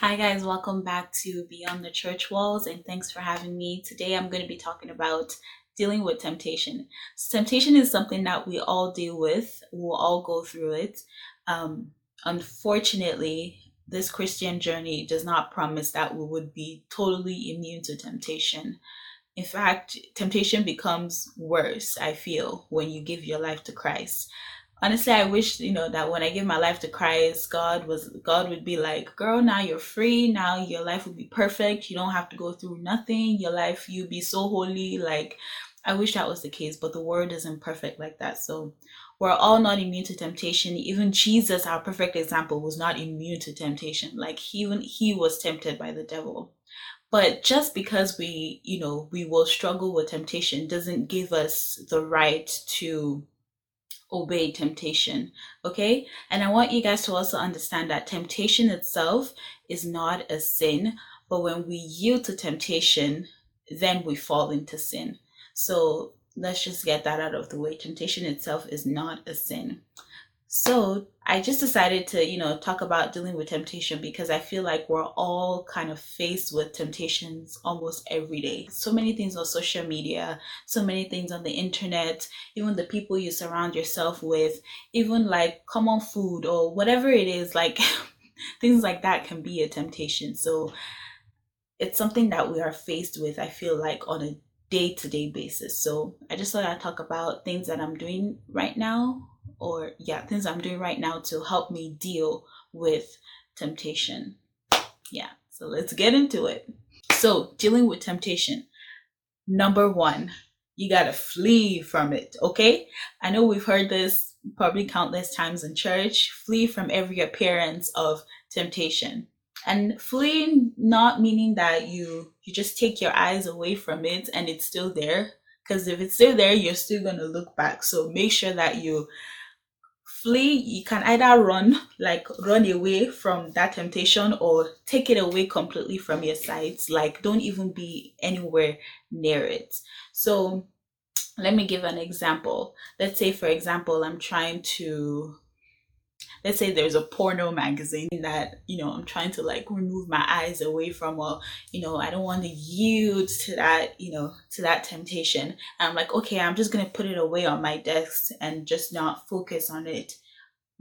Hi, guys, welcome back to Beyond the Church Walls, and thanks for having me. Today, I'm going to be talking about dealing with temptation. So temptation is something that we all deal with, we'll all go through it. Um, unfortunately, this Christian journey does not promise that we would be totally immune to temptation. In fact, temptation becomes worse, I feel, when you give your life to Christ honestly i wish you know that when i give my life to christ god was god would be like girl now you're free. Now your life will be perfect. You don't have to go through nothing. Your life you'll be so holy. Like i wish that was the case but the world isn't perfect like that. So we're all not immune to temptation. Even jesus our perfect example was not immune to temptation. Like he, even he was tempted by the devil. But just because we you know we will struggle with temptation doesn't give us the right to obey temptation. Okay. And I want you guys to also understand that temptation itself is not a sin, but when we yield to temptation, then we fall into sin. So let's just get that out of the way. Temptation itself is not a sin. So I just decided to, you know, talk about dealing with temptation because I feel like we're all kind of faced with temptations almost every day. So many things on social media, so many things on the internet, even the people you surround yourself with, even like common food or whatever it is, like things like that can be a temptation. So it's something that we are faced with, I feel like, on a day to day basis. So I just thought I'd talk about things that I'm doing right now or yeah, things I'm doing right now to help me deal with temptation. Yeah, so let's get into it. So, dealing with temptation. Number one, you gotta flee from it, okay? I know we've heard this probably countless times in church flee from every appearance of temptation and fleeing not meaning that you you just take your eyes away from it and it's still there. Because if it's still there you're still going to look back. So make sure that you flee you can either run like run away from that temptation or take it away completely from your sight like don't even be anywhere near it. So let me give an example. Let's say for example i'm trying to let's say there's a porno magazine that you know i'm trying to like remove my eyes away from or you know i don't want to yield to that you know to that temptation. And i'm like okay i'm just gonna put it away on my desk and just not focus on it.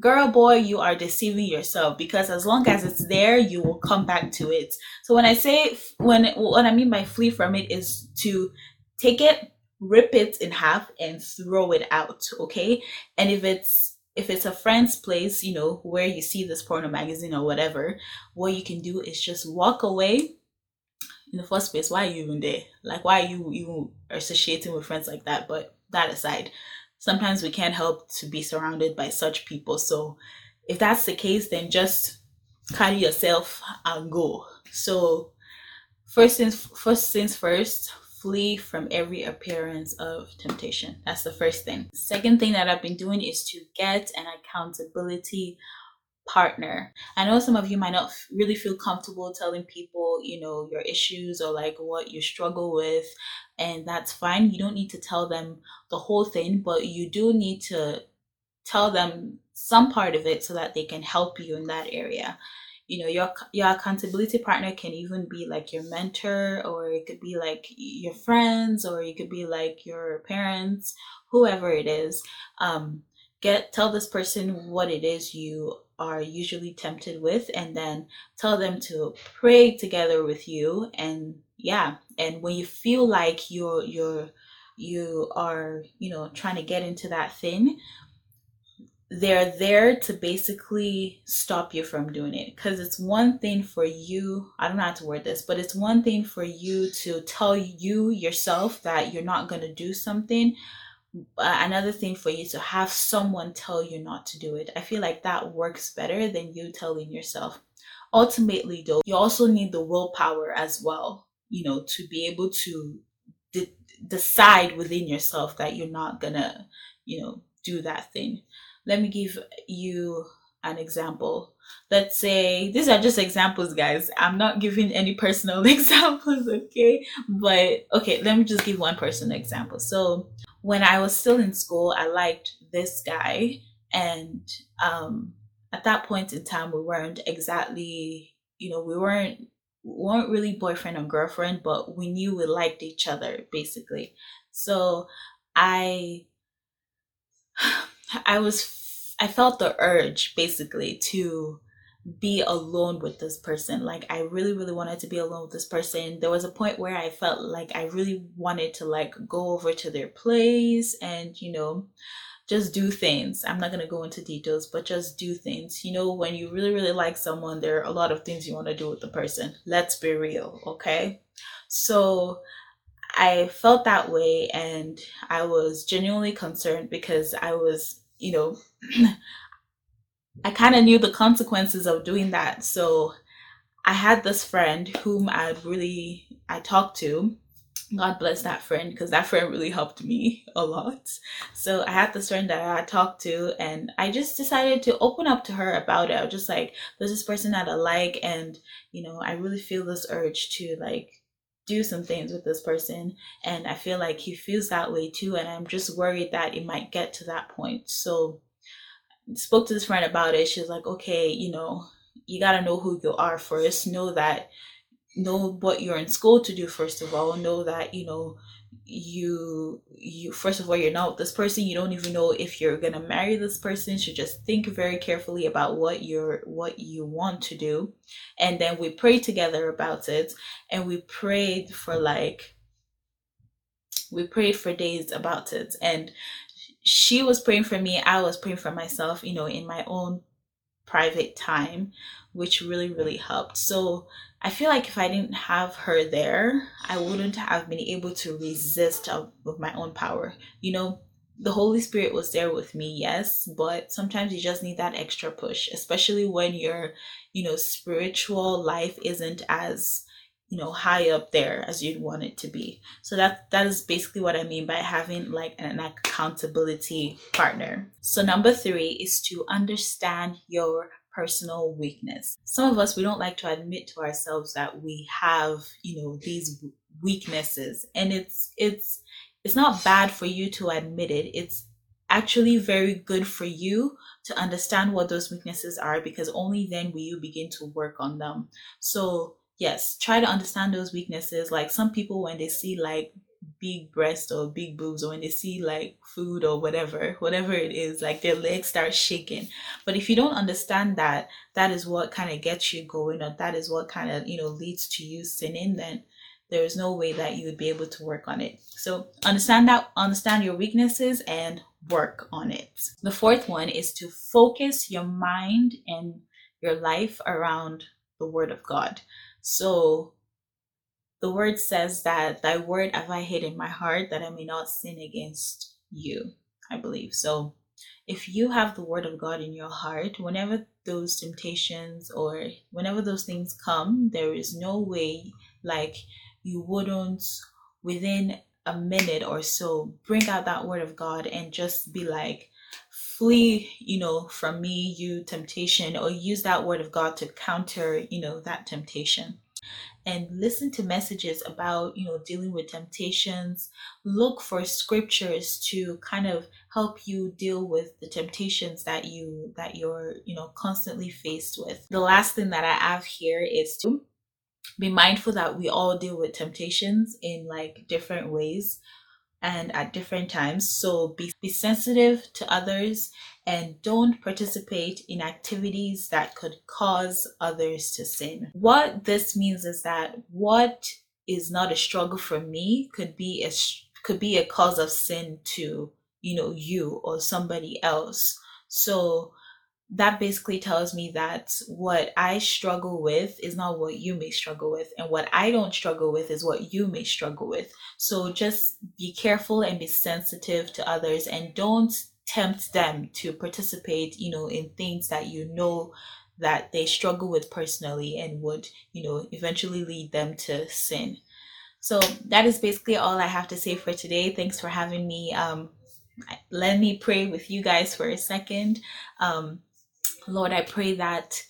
Girl boy you are deceiving yourself because as long as it's there you will come back to it. So when i say when what i mean by flee from it is to take it rip it in half and throw it out okay? And if it's if it's a friend's place, you know, where you see this porno magazine or whatever, what you can do is just walk away. In the first place, why are you even there? Like, why are you even associating with friends like that? But that aside, sometimes we can't help to be surrounded by such people. So, if that's the case, then just carry yourself and go. So, first things first things first, flee from every appearance of temptation. That's the first thing. Second thing that I've been doing is to get an accountability partner. I know some of you might not really feel comfortable telling people, you know, your issues or like what you struggle with, and that's fine. You don't need to tell them the whole thing, but you do need to tell them some part of it so that they can help you in that area you know your your accountability partner can even be like your mentor or it could be like your friends or it could be like your parents whoever it is. Um get tell this person what it is you are usually tempted with and then tell them to pray together with you and yeah and when you feel like you're you're you are you know trying to get into that thing they're there to basically stop you from doing it. Because it's one thing for you i don't know how to word this but it's one thing for you to tell you yourself that you're not going to do something uh, another thing for you to have someone tell you not to do it. I feel like that works better than you telling yourself. Ultimately though you also need the willpower as well you know to be able to de- decide within yourself that you're not gonna you know do that thing let me give you an example. Let's say these are just examples, guys. I'm not giving any personal examples, okay? But okay, let me just give one personal example. So when I was still in school, I liked this guy, and um, at that point in time, we weren't exactly you know, we weren't we weren't really boyfriend and girlfriend, but we knew we liked each other basically. So I I was I felt the urge basically to be alone with this person. Like I really, really wanted to be alone with this person. There was a point where I felt like I really wanted to like go over to their place and, you know, just do things. I'm not gonna go into details, but just do things. You know, when you really, really like someone, there are a lot of things you want to do with the person. Let's be real, okay? So I felt that way and I was genuinely concerned because I was, you know, I kind of knew the consequences of doing that. So I had this friend whom I really I talked to. God bless that friend because that friend really helped me a lot. So I had this friend that I talked to and I just decided to open up to her about it. I was just like, there's this person that I like and you know, I really feel this urge to like do some things with this person and I feel like he feels that way too and I'm just worried that it might get to that point. So spoke to this friend about it. she's like, okay, you know, you got to know who you are first. Know that, know what you're in school to do, first of all. Know that, you know, you you first of all you're not this person. You don't even know if you're gonna marry this person. So just think very carefully about what you're what you want to do. And then we prayed together about it. And we prayed for like we prayed for days about it. And she was praying for me. I was praying for myself you know in my own private time which really really helped. So i feel like if i didn't have her there i wouldn't have been able to resist uh, with my own power. You know the holy spirit was there with me yes but sometimes you just need that extra push especially when your you know spiritual life isn't as you know high up there as you'd want it to be. So that that is basically what i mean by having like an accountability partner. So number three is to understand your personal weakness. Some of us we don't like to admit to ourselves that we have you know these weaknesses. And it's it's it's not bad for you to admit it. It's actually very good for you to understand what those weaknesses are because only then will you begin to work on them. So yes, try to understand those weaknesses. Like some people, when they see like big breasts or big boobs, or when they see like food or whatever, whatever it is, like their legs start shaking. But if you don't understand that, that is what kind of gets you going, or that is what kind of, you know, leads to you sinning, then there is no way that you would be able to work on it. So understand that, understand your weaknesses and work on it. The fourth one is to focus your mind and your life around the Word of God. So the word says that thy word have I hid in my heart that I may not sin against you, I believe. So if you have the word of God in your heart, whenever those temptations or whenever those things come, there is no way like you wouldn't within a minute or so bring out that word of God and just be like, flee, you know, from me, you temptation, or use that word of God to counter, you know, that temptation. And listen to messages about, you know, dealing with temptations. Look for scriptures to kind of help you deal with the temptations that you that you're, you know, constantly faced with. The last thing that I have here is to be mindful that we all deal with temptations in like different ways and at different times. So be, be sensitive to others and don't participate in activities that could cause others to sin. What this means is that what is not a struggle for me could be a could be a cause of sin to you know you or somebody else. So that basically tells me that what I struggle with is not what you may struggle with, and what I don't struggle with is what you may struggle with. So just be careful and be sensitive to others and don't tempt them to participate, you know, in things that you know that they struggle with personally and would, you know, eventually lead them to sin. So that is basically all I have to say for today. Thanks for having me. Um, let me pray with you guys for a second. Um, Lord, I pray that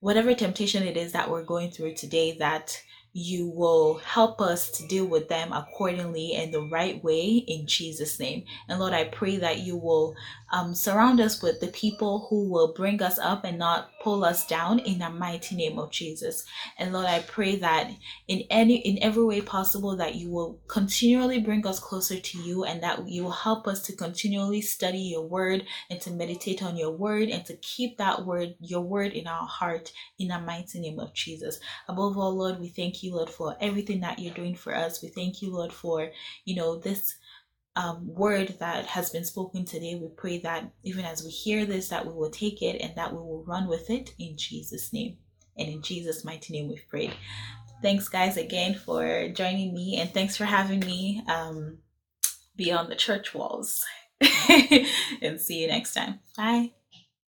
whatever temptation it is that we're going through today, that you will help us to deal with them accordingly in the right way in Jesus' name. And Lord, I pray that you will um, surround us with the people who will bring us up and not pull us down in the mighty name of Jesus. And Lord, I pray that in any in every way possible that you will continually bring us closer to you and that you will help us to continually study your word and to meditate on your word and to keep that word, your word in our heart in the mighty name of Jesus. Above all, Lord, we thank you, Lord, for everything that you're doing for us. We thank you, Lord, for, you know, this um, word that has been spoken today. We pray that even as we hear this, that we will take it and that we will run with it in Jesus' name. And in Jesus' mighty name, we've prayed. Thanks, guys, again for joining me, and thanks for having me um, beyond the church walls. and see you next time. Bye.